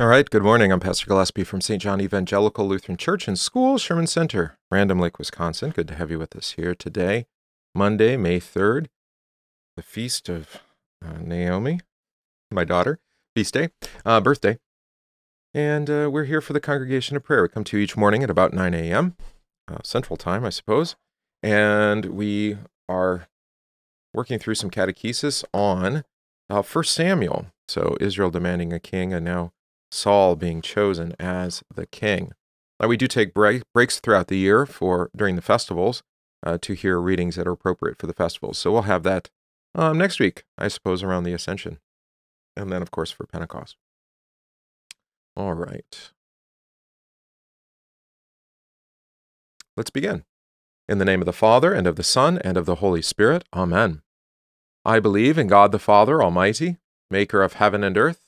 All right, good morning. I'm Pastor Gillespie from St. John Evangelical Lutheran Church and School, Sherman Center, Random Lake, Wisconsin. Good to have you with us here today, Monday, May 3rd, the feast of uh, Naomi, my daughter, feast day, uh, birthday. And uh, we're here for the congregation of prayer. We come to you each morning at about 9 a.m., uh, Central Time, I suppose. And we are working through some catechesis on uh, 1 Samuel. So, Israel demanding a king, and now Saul being chosen as the king. Now, we do take break, breaks throughout the year for during the festivals uh, to hear readings that are appropriate for the festivals. So we'll have that um, next week, I suppose, around the Ascension, and then, of course, for Pentecost. All right. Let's begin. In the name of the Father, and of the Son, and of the Holy Spirit. Amen. I believe in God the Father Almighty, maker of heaven and earth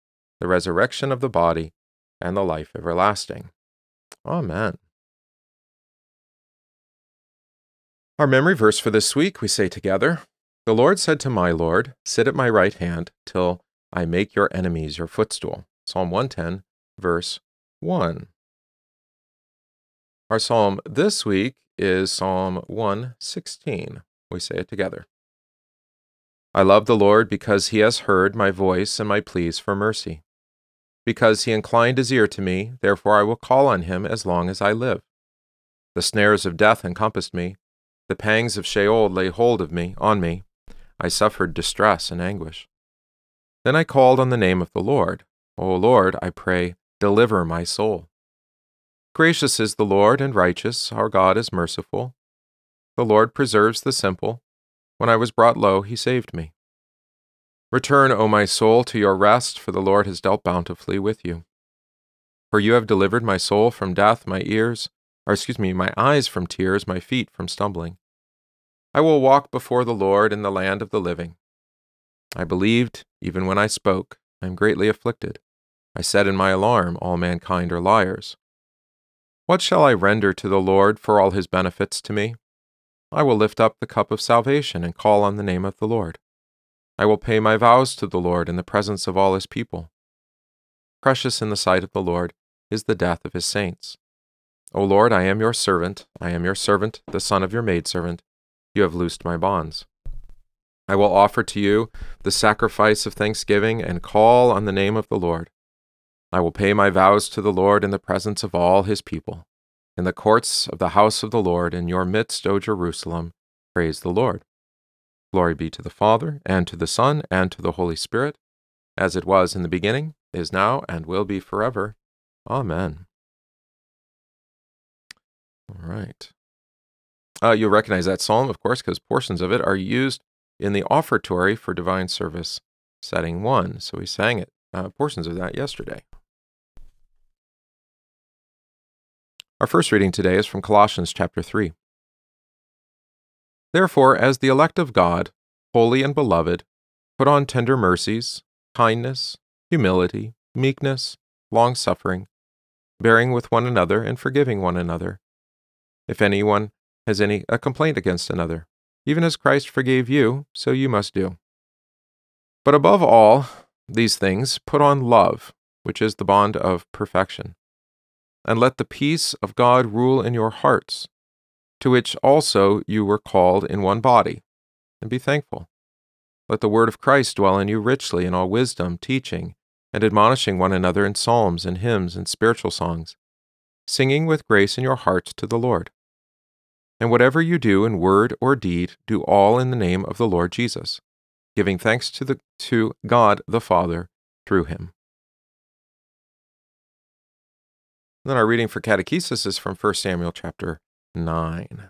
the resurrection of the body, and the life everlasting. Amen. Our memory verse for this week we say together The Lord said to my Lord, Sit at my right hand till I make your enemies your footstool. Psalm 110, verse 1. Our psalm this week is Psalm 116. We say it together. I love the Lord because he has heard my voice and my pleas for mercy. Because he inclined his ear to me, therefore I will call on him as long as I live. The snares of death encompassed me, the pangs of Sheol lay hold of me, on me. I suffered distress and anguish. Then I called on the name of the Lord. O Lord, I pray, deliver my soul. Gracious is the Lord and righteous, our God is merciful. The Lord preserves the simple. When I was brought low, he saved me. Return, O my soul, to your rest, for the Lord has dealt bountifully with you. For you have delivered my soul from death, my ears, or excuse me, my eyes from tears, my feet from stumbling. I will walk before the Lord in the land of the living. I believed, even when I spoke, I am greatly afflicted. I said in my alarm, All mankind are liars. What shall I render to the Lord for all his benefits to me? I will lift up the cup of salvation and call on the name of the Lord. I will pay my vows to the Lord in the presence of all his people. Precious in the sight of the Lord is the death of his saints. O Lord, I am your servant, I am your servant, the son of your maidservant. You have loosed my bonds. I will offer to you the sacrifice of thanksgiving and call on the name of the Lord. I will pay my vows to the Lord in the presence of all his people. In the courts of the house of the Lord, in your midst, O Jerusalem, praise the Lord. Glory be to the Father, and to the Son, and to the Holy Spirit, as it was in the beginning, is now, and will be forever. Amen. All right. Uh, you'll recognize that psalm, of course, because portions of it are used in the offertory for divine service setting one. So we sang it, uh, portions of that yesterday. Our first reading today is from Colossians chapter 3. Therefore, as the elect of God, holy and beloved, put on tender mercies, kindness, humility, meekness, long suffering, bearing with one another and forgiving one another. If anyone has any a complaint against another, even as Christ forgave you, so you must do. But above all these things, put on love, which is the bond of perfection. And let the peace of God rule in your hearts to which also you were called in one body, and be thankful. Let the word of Christ dwell in you richly in all wisdom, teaching, and admonishing one another in psalms and hymns and spiritual songs, singing with grace in your hearts to the Lord. And whatever you do in word or deed, do all in the name of the Lord Jesus, giving thanks to, the, to God the Father through him. then our reading for catechesis is from 1 Samuel chapter 9.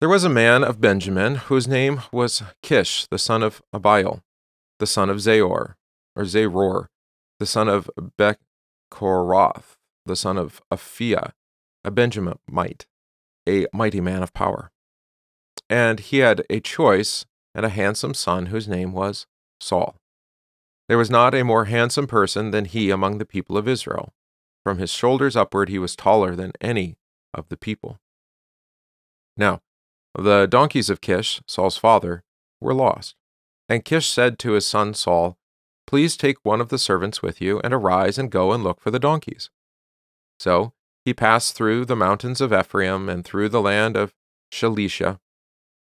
There was a man of Benjamin whose name was Kish, the son of Abiel, the son of Zeror, or Zeror, the son of Be- the son of Aphiah, a Benjaminite, a mighty man of power. And he had a choice and a handsome son whose name was Saul. There was not a more handsome person than he among the people of Israel. From his shoulders upward, he was taller than any of the people. Now, the donkeys of Kish, Saul's father, were lost. And Kish said to his son Saul, Please take one of the servants with you, and arise and go and look for the donkeys. So he passed through the mountains of Ephraim and through the land of Shalisha,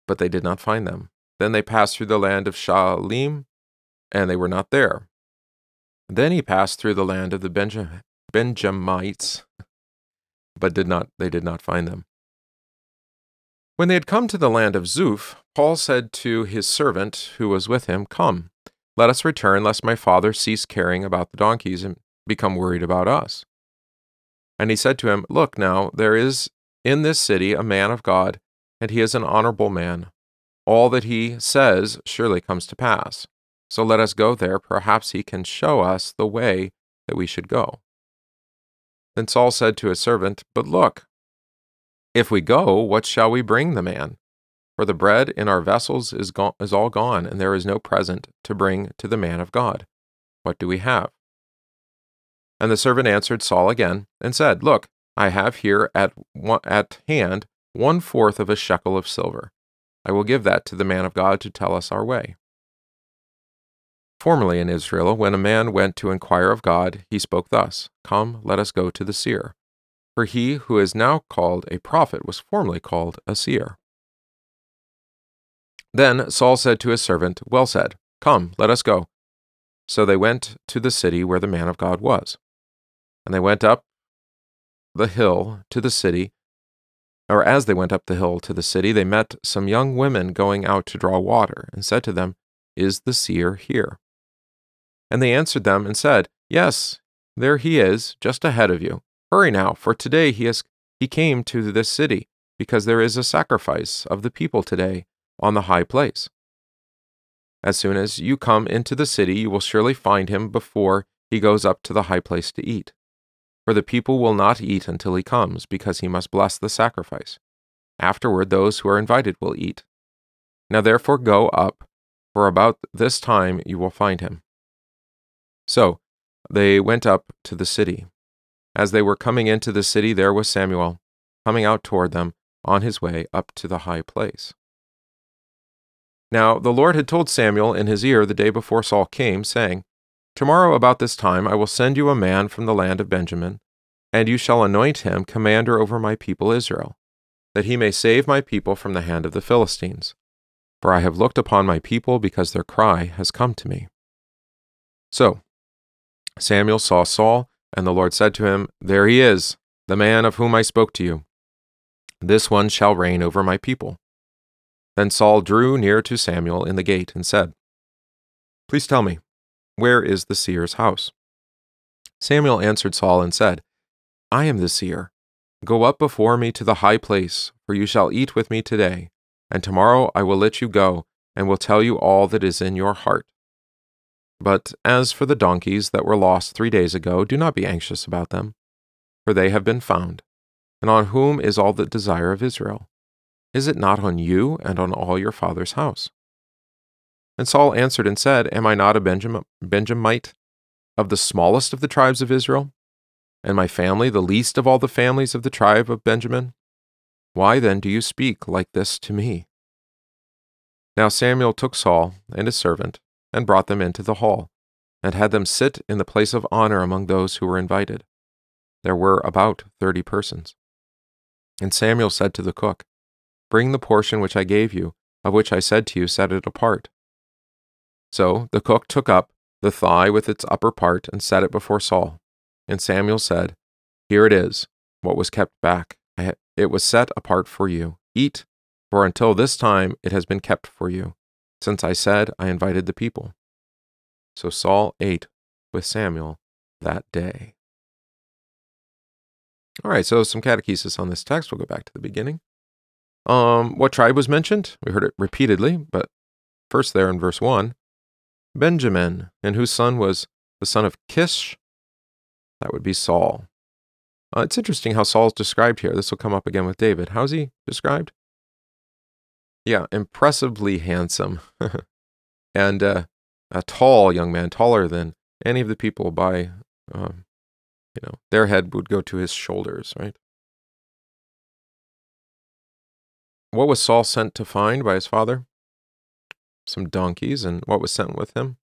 but they did not find them. Then they passed through the land of Shaalim, and they were not there. Then he passed through the land of the Benja- Benjamites, but did not they did not find them. When they had come to the land of Zuph, Paul said to his servant who was with him, Come, let us return, lest my father cease caring about the donkeys and become worried about us. And he said to him, Look now, there is in this city a man of God, and he is an honorable man. All that he says surely comes to pass. So let us go there, perhaps he can show us the way that we should go. Then Saul said to his servant, But look, if we go, what shall we bring the man? For the bread in our vessels is, go- is all gone, and there is no present to bring to the man of God. What do we have? And the servant answered Saul again, and said, Look, I have here at, one, at hand one fourth of a shekel of silver. I will give that to the man of God to tell us our way. Formerly in Israel, when a man went to inquire of God, he spoke thus Come, let us go to the seer. For he who is now called a prophet was formerly called a seer. Then Saul said to his servant, Well said, come, let us go. So they went to the city where the man of God was. And they went up the hill to the city, or as they went up the hill to the city, they met some young women going out to draw water, and said to them, Is the seer here? And they answered them and said, Yes, there he is, just ahead of you. Hurry now, for today he has he came to this city, because there is a sacrifice of the people today on the high place. As soon as you come into the city, you will surely find him before he goes up to the high place to eat. For the people will not eat until he comes, because he must bless the sacrifice. Afterward, those who are invited will eat. Now therefore go up, for about this time you will find him. So they went up to the city. As they were coming into the city, there was Samuel, coming out toward them, on his way up to the high place. Now the Lord had told Samuel in his ear the day before Saul came, saying, Tomorrow about this time I will send you a man from the land of Benjamin, and you shall anoint him commander over my people Israel, that he may save my people from the hand of the Philistines. For I have looked upon my people because their cry has come to me. So Samuel saw Saul, and the Lord said to him, There he is, the man of whom I spoke to you. This one shall reign over my people. Then Saul drew near to Samuel in the gate and said, Please tell me, where is the seer's house? Samuel answered Saul and said, I am the seer. Go up before me to the high place, for you shall eat with me today, and tomorrow I will let you go, and will tell you all that is in your heart. But as for the donkeys that were lost three days ago, do not be anxious about them, for they have been found. And on whom is all the desire of Israel? Is it not on you and on all your father's house? And Saul answered and said, Am I not a Benjamin, Benjamite of the smallest of the tribes of Israel? And my family the least of all the families of the tribe of Benjamin? Why then do you speak like this to me? Now Samuel took Saul and his servant and brought them into the hall, and had them sit in the place of honor among those who were invited. There were about thirty persons. And Samuel said to the cook, Bring the portion which I gave you, of which I said to you, set it apart. So the cook took up the thigh with its upper part and set it before Saul. And Samuel said, Here it is, what was kept back. It was set apart for you. Eat, for until this time it has been kept for you, since I said I invited the people. So Saul ate with Samuel that day. All right, so some catechesis on this text. We'll go back to the beginning. Um, what tribe was mentioned? We heard it repeatedly, but first there in verse 1 Benjamin, and whose son was the son of Kish, That would be Saul. Uh, it's interesting how Saul's described here. This will come up again with David. How's he described? Yeah, impressively handsome. and uh, a tall young man, taller than any of the people by, um, you know, their head would go to his shoulders, right? What was Saul sent to find by his father? Some donkeys. And what was sent with him?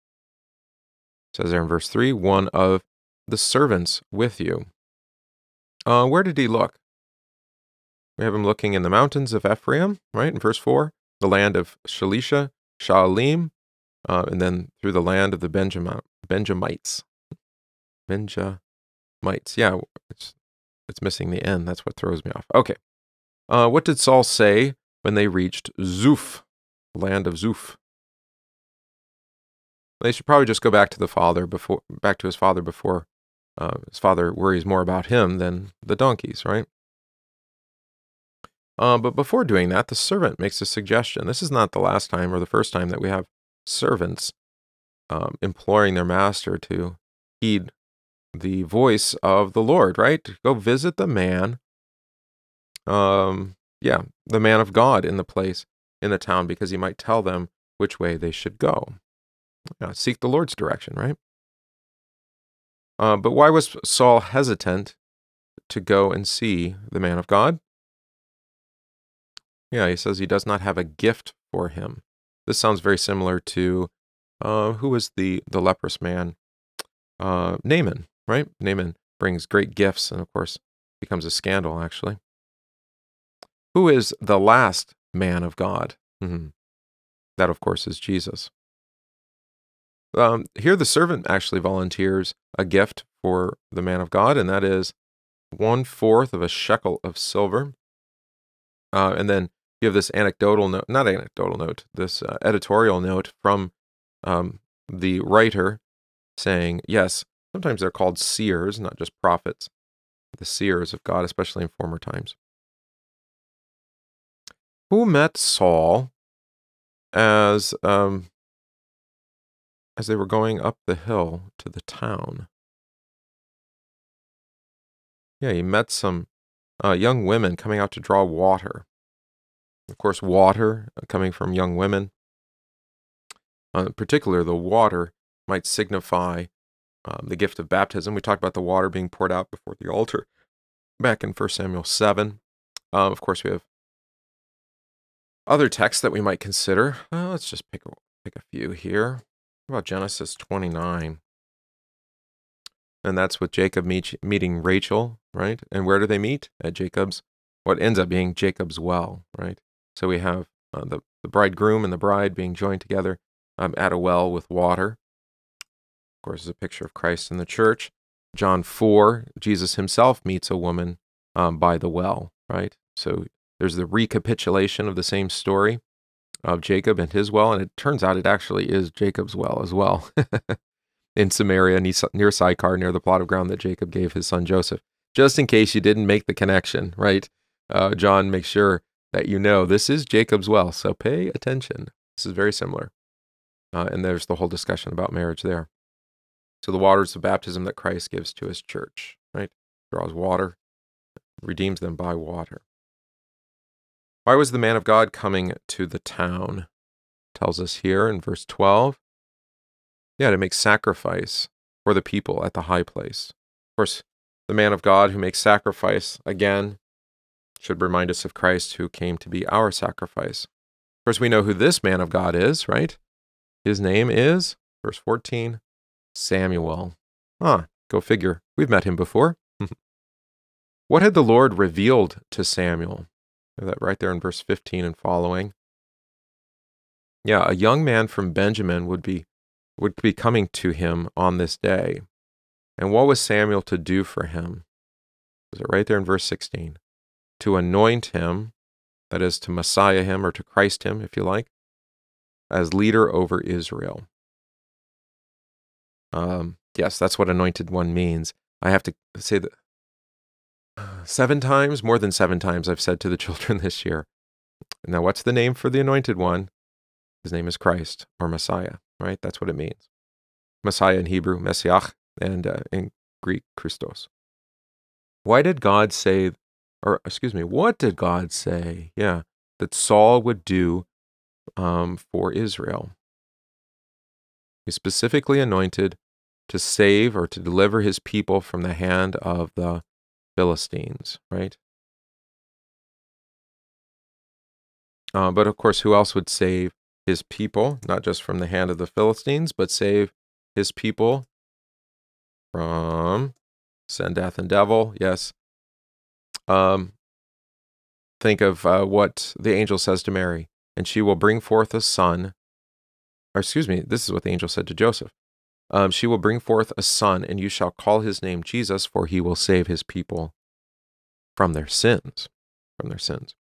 It says there in verse 3 one of the servants with you. Uh, where did he look? We have him looking in the mountains of Ephraim, right? In verse 4, the land of Shalisha, Shaalim, uh, and then through the land of the Benjamin, Benjamites. Benjamites. Yeah, it's, it's missing the N. That's what throws me off. Okay. Uh, what did Saul say when they reached Zuph, land of Zuph? They should probably just go back to the father before, back to his father before uh, his father worries more about him than the donkeys, right? Uh, but before doing that, the servant makes a suggestion. This is not the last time or the first time that we have servants um, imploring their master to heed the voice of the Lord, right? Go visit the man, um, yeah, the man of God in the place, in the town, because he might tell them which way they should go. Uh, seek the Lord's direction, right? Uh, but why was Saul hesitant to go and see the man of God? Yeah, he says he does not have a gift for him. This sounds very similar to uh, who was the the leprous man? Uh, Naaman, right? Naaman brings great gifts, and of course becomes a scandal. Actually, who is the last man of God? Mm-hmm. That, of course, is Jesus. Um, here, the servant actually volunteers a gift for the man of God, and that is one fourth of a shekel of silver. Uh, and then you have this anecdotal note, not anecdotal note, this uh, editorial note from um, the writer saying, yes, sometimes they're called seers, not just prophets, the seers of God, especially in former times. Who met Saul as um, as they were going up the hill to the town. Yeah, he met some uh, young women coming out to draw water. Of course, water uh, coming from young women. Uh, in particular, the water might signify um, the gift of baptism. We talked about the water being poured out before the altar back in 1 Samuel 7. Um, of course, we have other texts that we might consider. Well, let's just pick a, pick a few here about Genesis 29? And that's with Jacob meet, meeting Rachel, right? And where do they meet? At Jacob's, what ends up being Jacob's well, right? So we have uh, the, the bridegroom and the bride being joined together um, at a well with water. Of course, is a picture of Christ in the church. John 4, Jesus himself meets a woman um, by the well, right? So there's the recapitulation of the same story of Jacob and his well, and it turns out it actually is Jacob's well as well in Samaria near Sychar, near the plot of ground that Jacob gave his son Joseph. Just in case you didn't make the connection, right? Uh, John makes sure that you know this is Jacob's well, so pay attention. This is very similar. Uh, and there's the whole discussion about marriage there. So the waters of baptism that Christ gives to his church, right? Draws water, redeems them by water. Why was the man of God coming to the town? Tells us here in verse 12. Yeah, to make sacrifice for the people at the high place. Of course, the man of God who makes sacrifice again should remind us of Christ who came to be our sacrifice. Of course, we know who this man of God is, right? His name is, verse 14, Samuel. Ah, go figure. We've met him before. what had the Lord revealed to Samuel? that right there in verse 15 and following. Yeah, a young man from Benjamin would be would be coming to him on this day. And what was Samuel to do for him? Is it right there in verse 16? To anoint him, that is to Messiah him or to Christ him, if you like, as leader over Israel. Um, yes, that's what anointed one means. I have to say that seven times, more than seven times, I've said to the children this year. Now, what's the name for the anointed one? His name is Christ or Messiah, right? That's what it means. Messiah in Hebrew, Messiah, and uh, in Greek Christos. Why did God say, or excuse me, what did God say? Yeah, that Saul would do um, for Israel. He specifically anointed to save or to deliver his people from the hand of the Philistines, right? Uh, but of course, who else would save his people, not just from the hand of the Philistines, but save his people from sin, death, and devil? Yes. Um, think of uh, what the angel says to Mary, and she will bring forth a son. Or excuse me, this is what the angel said to Joseph. Um, she will bring forth a son, and you shall call his name Jesus, for he will save his people from their sins. From their sins.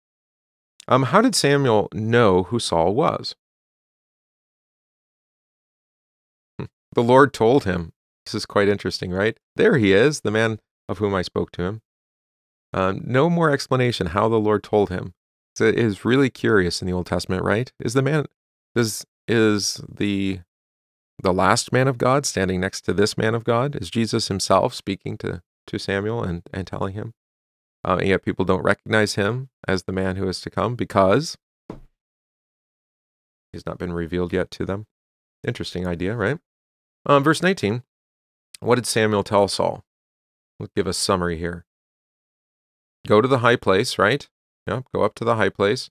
Um, how did Samuel know who Saul was? Hmm. The Lord told him. This is quite interesting, right? There he is, the man of whom I spoke to him. Um, no more explanation how the Lord told him. So it is really curious in the Old Testament, right? Is the man does is the the last man of God standing next to this man of God? Is Jesus himself speaking to to Samuel and and telling him? Uh, and yet people don't recognize him as the man who is to come because he's not been revealed yet to them. Interesting idea, right? Um, verse 19. What did Samuel tell Saul? We'll give a summary here. Go to the high place, right? Yeah, go up to the high place,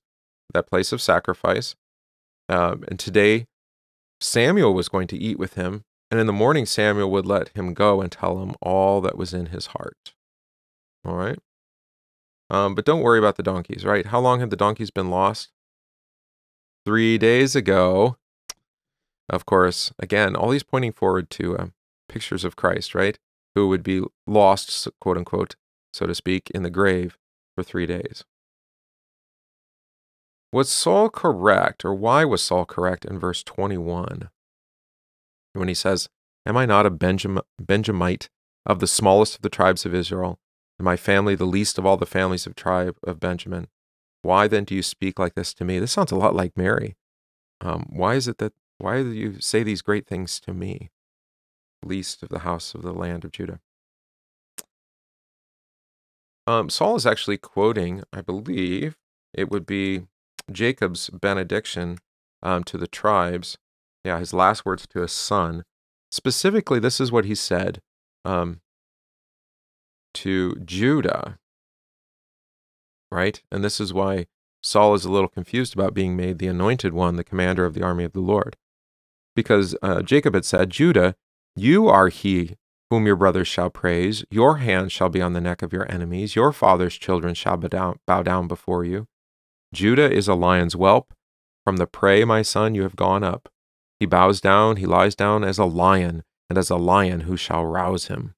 that place of sacrifice. Um, and today, Samuel was going to eat with him. And in the morning, Samuel would let him go and tell him all that was in his heart. All right? Um, but don't worry about the donkeys, right? How long have the donkeys been lost? Three days ago. Of course, again, all these pointing forward to uh, pictures of Christ, right? Who would be lost, quote unquote, so to speak, in the grave for three days. Was Saul correct, or why was Saul correct in verse 21? When he says, Am I not a Benjam- Benjamite of the smallest of the tribes of Israel, and my family the least of all the families of tribe of Benjamin. Why then do you speak like this to me? This sounds a lot like Mary. Um, why is it that why do you say these great things to me, least of the house of the land of Judah? Um, Saul is actually quoting, I believe, it would be Jacob's benediction um, to the tribes. Yeah, his last words to his son. Specifically, this is what he said. Um, to Judah, right? And this is why Saul is a little confused about being made the anointed one, the commander of the army of the Lord. Because uh, Jacob had said, Judah, you are he whom your brothers shall praise. Your hand shall be on the neck of your enemies. Your father's children shall bow down, bow down before you. Judah is a lion's whelp. From the prey, my son, you have gone up. He bows down, he lies down as a lion, and as a lion who shall rouse him.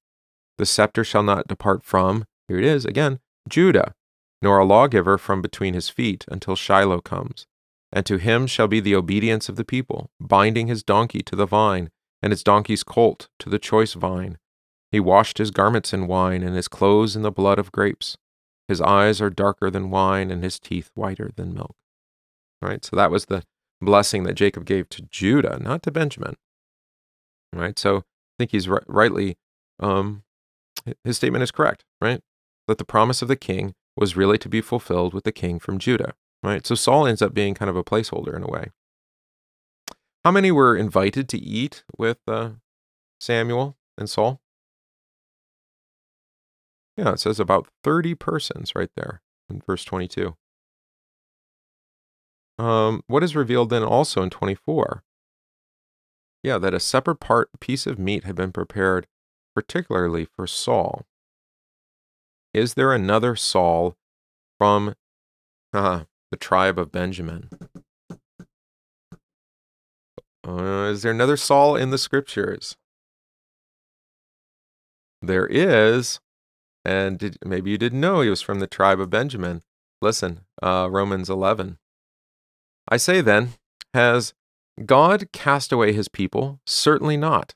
The scepter shall not depart from, here it is again, Judah, nor a lawgiver from between his feet until Shiloh comes. And to him shall be the obedience of the people, binding his donkey to the vine, and his donkey's colt to the choice vine. He washed his garments in wine, and his clothes in the blood of grapes. His eyes are darker than wine, and his teeth whiter than milk. All right, so that was the blessing that Jacob gave to Judah, not to Benjamin. All right, so I think he's rightly um, his statement is correct, right? That the promise of the king was really to be fulfilled with the king from Judah, right? So Saul ends up being kind of a placeholder in a way. How many were invited to eat with uh, Samuel and Saul? Yeah, it says about 30 persons right there in verse 22. Um, what is revealed then also in 24? Yeah, that a separate part piece of meat had been prepared particularly for Saul. Is there another Saul from uh, the tribe of Benjamin? Uh, is there another Saul in the scriptures? There is, and did, maybe you didn't know he was from the tribe of Benjamin. Listen, uh, Romans 11. I say then, has God cast away his people? Certainly not.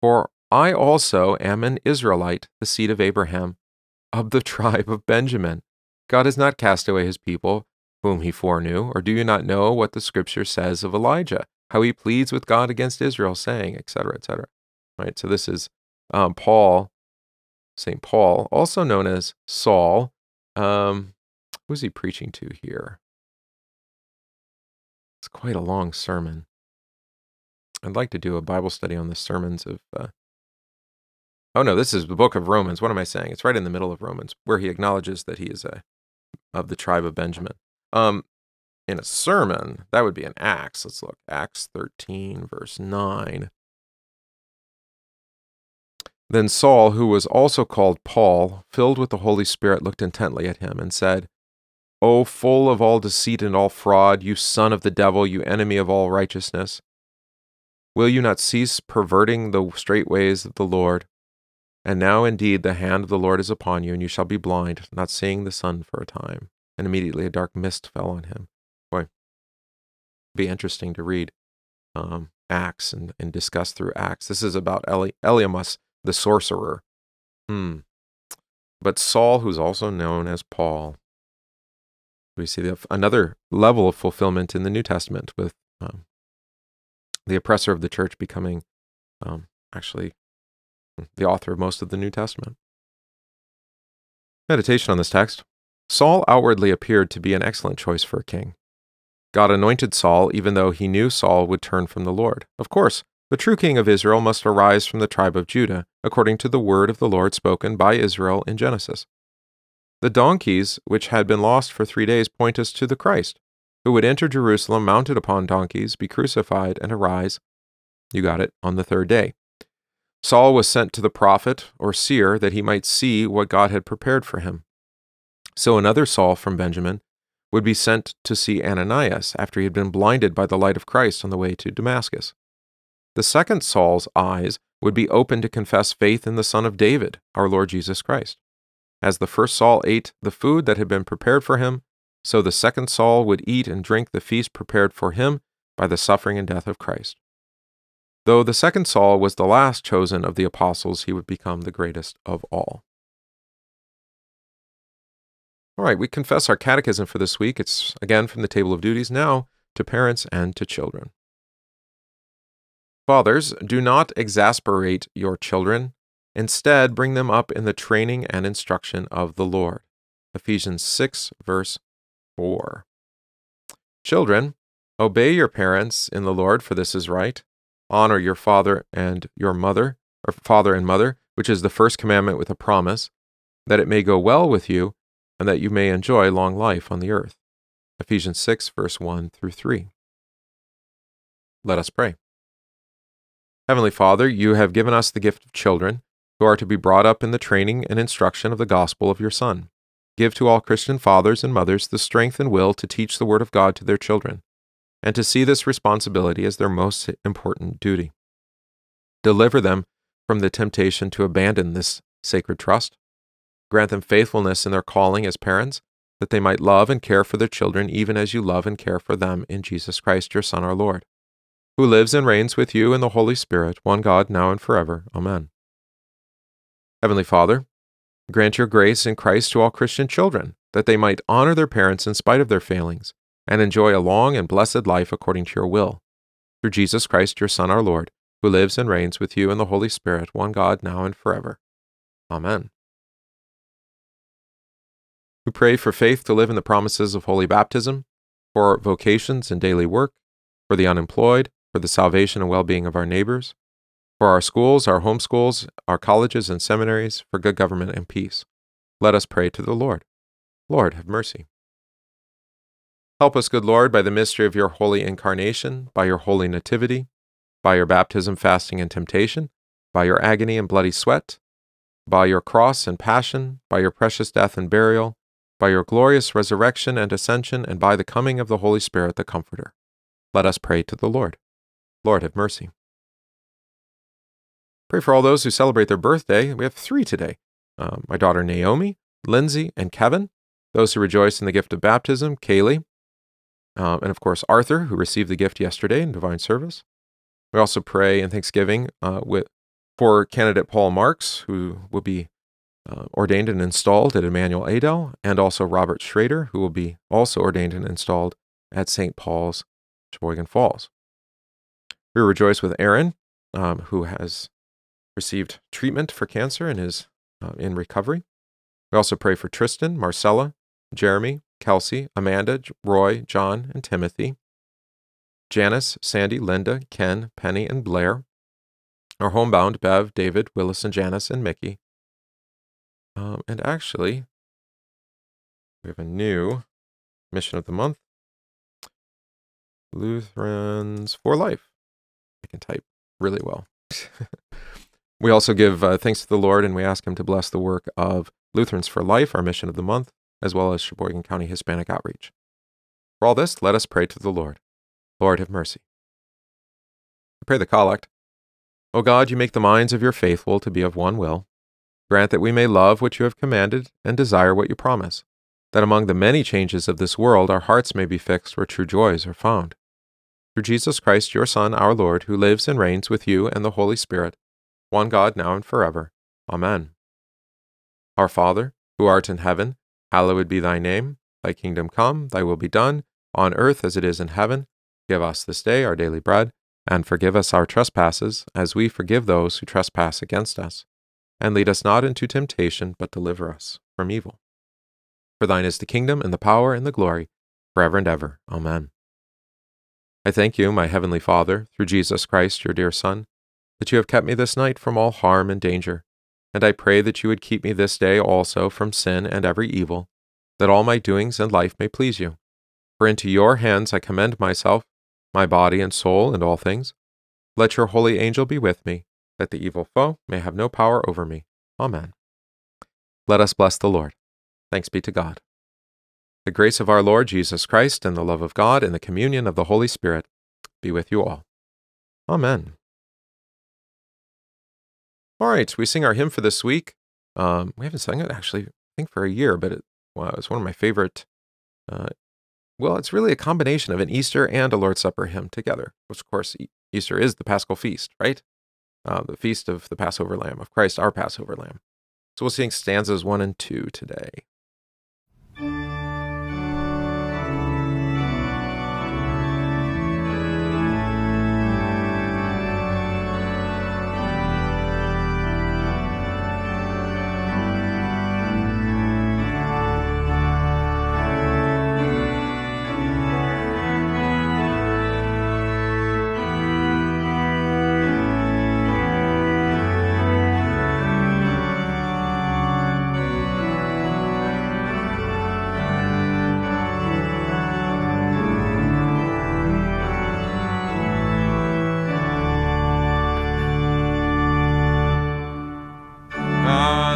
For I also am an Israelite, the seed of Abraham, of the tribe of Benjamin. God has not cast away his people, whom he foreknew, or do you not know what the scripture says of Elijah, how he pleads with God against Israel, saying, etc., etc. Right. So this is um, Paul St. Paul, also known as Saul. Um, who's he preaching to here? It's quite a long sermon. I'd like to do a Bible study on the sermons of. Uh... Oh no, this is the book of Romans. What am I saying? It's right in the middle of Romans, where he acknowledges that he is a of the tribe of Benjamin. Um, in a sermon, that would be an Acts. Let's look. Acts 13, verse 9. Then Saul, who was also called Paul, filled with the Holy Spirit, looked intently at him and said, O full of all deceit and all fraud, you son of the devil, you enemy of all righteousness, will you not cease perverting the straight ways of the Lord? And now indeed the hand of the Lord is upon you, and you shall be blind, not seeing the sun for a time. And immediately a dark mist fell on him. Boy, be interesting to read um, Acts and, and discuss through Acts. This is about Eli- Elymas, the sorcerer. Hmm. But Saul, who's also known as Paul, we see the, another level of fulfillment in the New Testament with um, the oppressor of the church becoming um, actually the author of most of the New Testament. Meditation on this text Saul outwardly appeared to be an excellent choice for a king. God anointed Saul even though he knew Saul would turn from the Lord. Of course, the true king of Israel must arise from the tribe of Judah, according to the word of the Lord spoken by Israel in Genesis. The donkeys, which had been lost for three days, point us to the Christ, who would enter Jerusalem mounted upon donkeys, be crucified, and arise, you got it, on the third day. Saul was sent to the prophet or seer that he might see what God had prepared for him. So another Saul from Benjamin would be sent to see Ananias after he had been blinded by the light of Christ on the way to Damascus. The second Saul's eyes would be open to confess faith in the Son of David, our Lord Jesus Christ. As the first Saul ate the food that had been prepared for him, so the second Saul would eat and drink the feast prepared for him by the suffering and death of Christ. Though the second Saul was the last chosen of the apostles, he would become the greatest of all. All right, we confess our catechism for this week. It's again from the table of duties now to parents and to children. Fathers, do not exasperate your children. Instead, bring them up in the training and instruction of the Lord. Ephesians 6, verse 4. Children, obey your parents in the Lord, for this is right. Honor your father and your mother, or father and mother, which is the first commandment with a promise, that it may go well with you, and that you may enjoy long life on the earth. Ephesians 6, verse 1 through 3. Let us pray. Heavenly Father, you have given us the gift of children, who are to be brought up in the training and instruction of the gospel of your Son. Give to all Christian fathers and mothers the strength and will to teach the Word of God to their children, and to see this responsibility as their most important duty. Deliver them from the temptation to abandon this sacred trust. Grant them faithfulness in their calling as parents, that they might love and care for their children even as you love and care for them in Jesus Christ, your Son, our Lord who lives and reigns with you in the Holy Spirit, one God, now and forever. Amen. Heavenly Father, grant your grace in Christ to all Christian children, that they might honor their parents in spite of their failings, and enjoy a long and blessed life according to your will. Through Jesus Christ, your Son, our Lord, who lives and reigns with you in the Holy Spirit, one God, now and forever. Amen. We pray for faith to live in the promises of holy baptism, for vocations and daily work, for the unemployed, for the salvation and well being of our neighbors, for our schools, our home schools, our colleges and seminaries, for good government and peace. Let us pray to the Lord. Lord, have mercy. Help us, good Lord, by the mystery of your holy incarnation, by your holy nativity, by your baptism, fasting, and temptation, by your agony and bloody sweat, by your cross and passion, by your precious death and burial, by your glorious resurrection and ascension, and by the coming of the Holy Spirit, the Comforter. Let us pray to the Lord. Lord, have mercy. Pray for all those who celebrate their birthday. We have three today um, my daughter Naomi, Lindsay, and Kevin. Those who rejoice in the gift of baptism, Kaylee, um, and of course Arthur, who received the gift yesterday in divine service. We also pray in Thanksgiving uh, with, for candidate Paul Marks, who will be uh, ordained and installed at Emmanuel Adell, and also Robert Schrader, who will be also ordained and installed at St. Paul's, Sheboygan Falls. We rejoice with Aaron, um, who has received treatment for cancer and is uh, in recovery. We also pray for Tristan, Marcella, Jeremy, Kelsey, Amanda, Roy, John, and Timothy, Janice, Sandy, Linda, Ken, Penny, and Blair, our homebound Bev, David, Willis, and Janice, and Mickey. Um, and actually, we have a new mission of the month Lutherans for Life. I can type really well. we also give uh, thanks to the Lord and we ask Him to bless the work of Lutherans for Life, our mission of the month, as well as Sheboygan County Hispanic Outreach. For all this, let us pray to the Lord. Lord, have mercy. I pray the collect. O God, you make the minds of your faithful to be of one will. Grant that we may love what you have commanded and desire what you promise, that among the many changes of this world our hearts may be fixed where true joys are found. Through Jesus Christ, your Son, our Lord, who lives and reigns with you and the Holy Spirit, one God now and forever. Amen. Our Father, who art in heaven, hallowed be thy name. Thy kingdom come, thy will be done, on earth as it is in heaven. Give us this day our daily bread, and forgive us our trespasses, as we forgive those who trespass against us. And lead us not into temptation, but deliver us from evil. For thine is the kingdom, and the power, and the glory, forever and ever. Amen. I thank you, my heavenly Father, through Jesus Christ, your dear Son, that you have kept me this night from all harm and danger. And I pray that you would keep me this day also from sin and every evil, that all my doings and life may please you. For into your hands I commend myself my body and soul, and all things. Let your holy angel be with me, that the evil foe may have no power over me. Amen. Let us bless the Lord. Thanks be to God. The grace of our Lord Jesus Christ, and the love of God, and the communion of the Holy Spirit be with you all. Amen. All right, we sing our hymn for this week. Um, we haven't sung it actually, I think, for a year, but it, well, one of my favorite uh, well, it's really a combination of an Easter and a Lord's Supper hymn together, which, of course, Easter is the Paschal feast, right? Uh, the feast of the Passover Lamb, of Christ, our Passover Lamb. So we'll sing stanzas one and two today.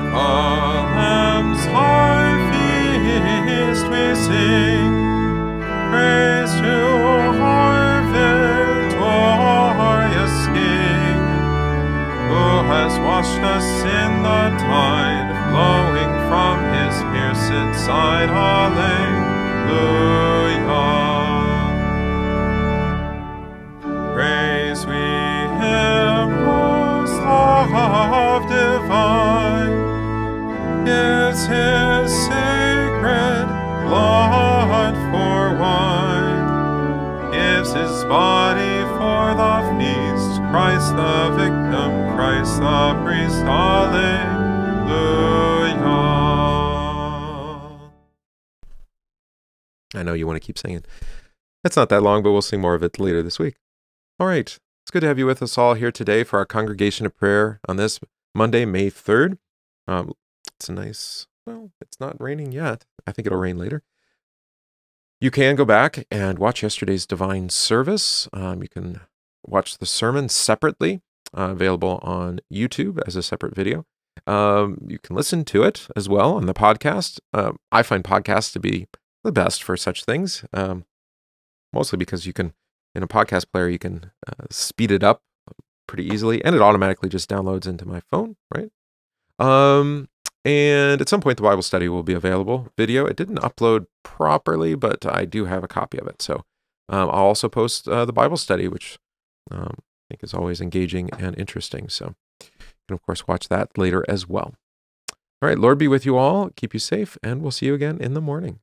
the Lamb's high feast we sing, praise to our victorious King, who has washed us in the tide flowing from his pierced side. Hallelujah. I know you want to keep singing. It's not that long, but we'll sing more of it later this week. All right. It's good to have you with us all here today for our congregation of prayer on this Monday, May 3rd. Um, it's a nice, well, it's not raining yet. I think it'll rain later. You can go back and watch yesterday's divine service. Um, you can watch the sermon separately, uh, available on YouTube as a separate video. Um, you can listen to it as well on the podcast. Uh, I find podcasts to be the best for such things. Um, mostly because you can, in a podcast player, you can uh, speed it up pretty easily, and it automatically just downloads into my phone, right? Um, and at some point, the Bible study will be available video. It didn't upload properly, but I do have a copy of it. So um, I'll also post uh, the Bible study, which um, I think is always engaging and interesting. So you can, of course, watch that later as well. All right, Lord be with you all. Keep you safe, and we'll see you again in the morning.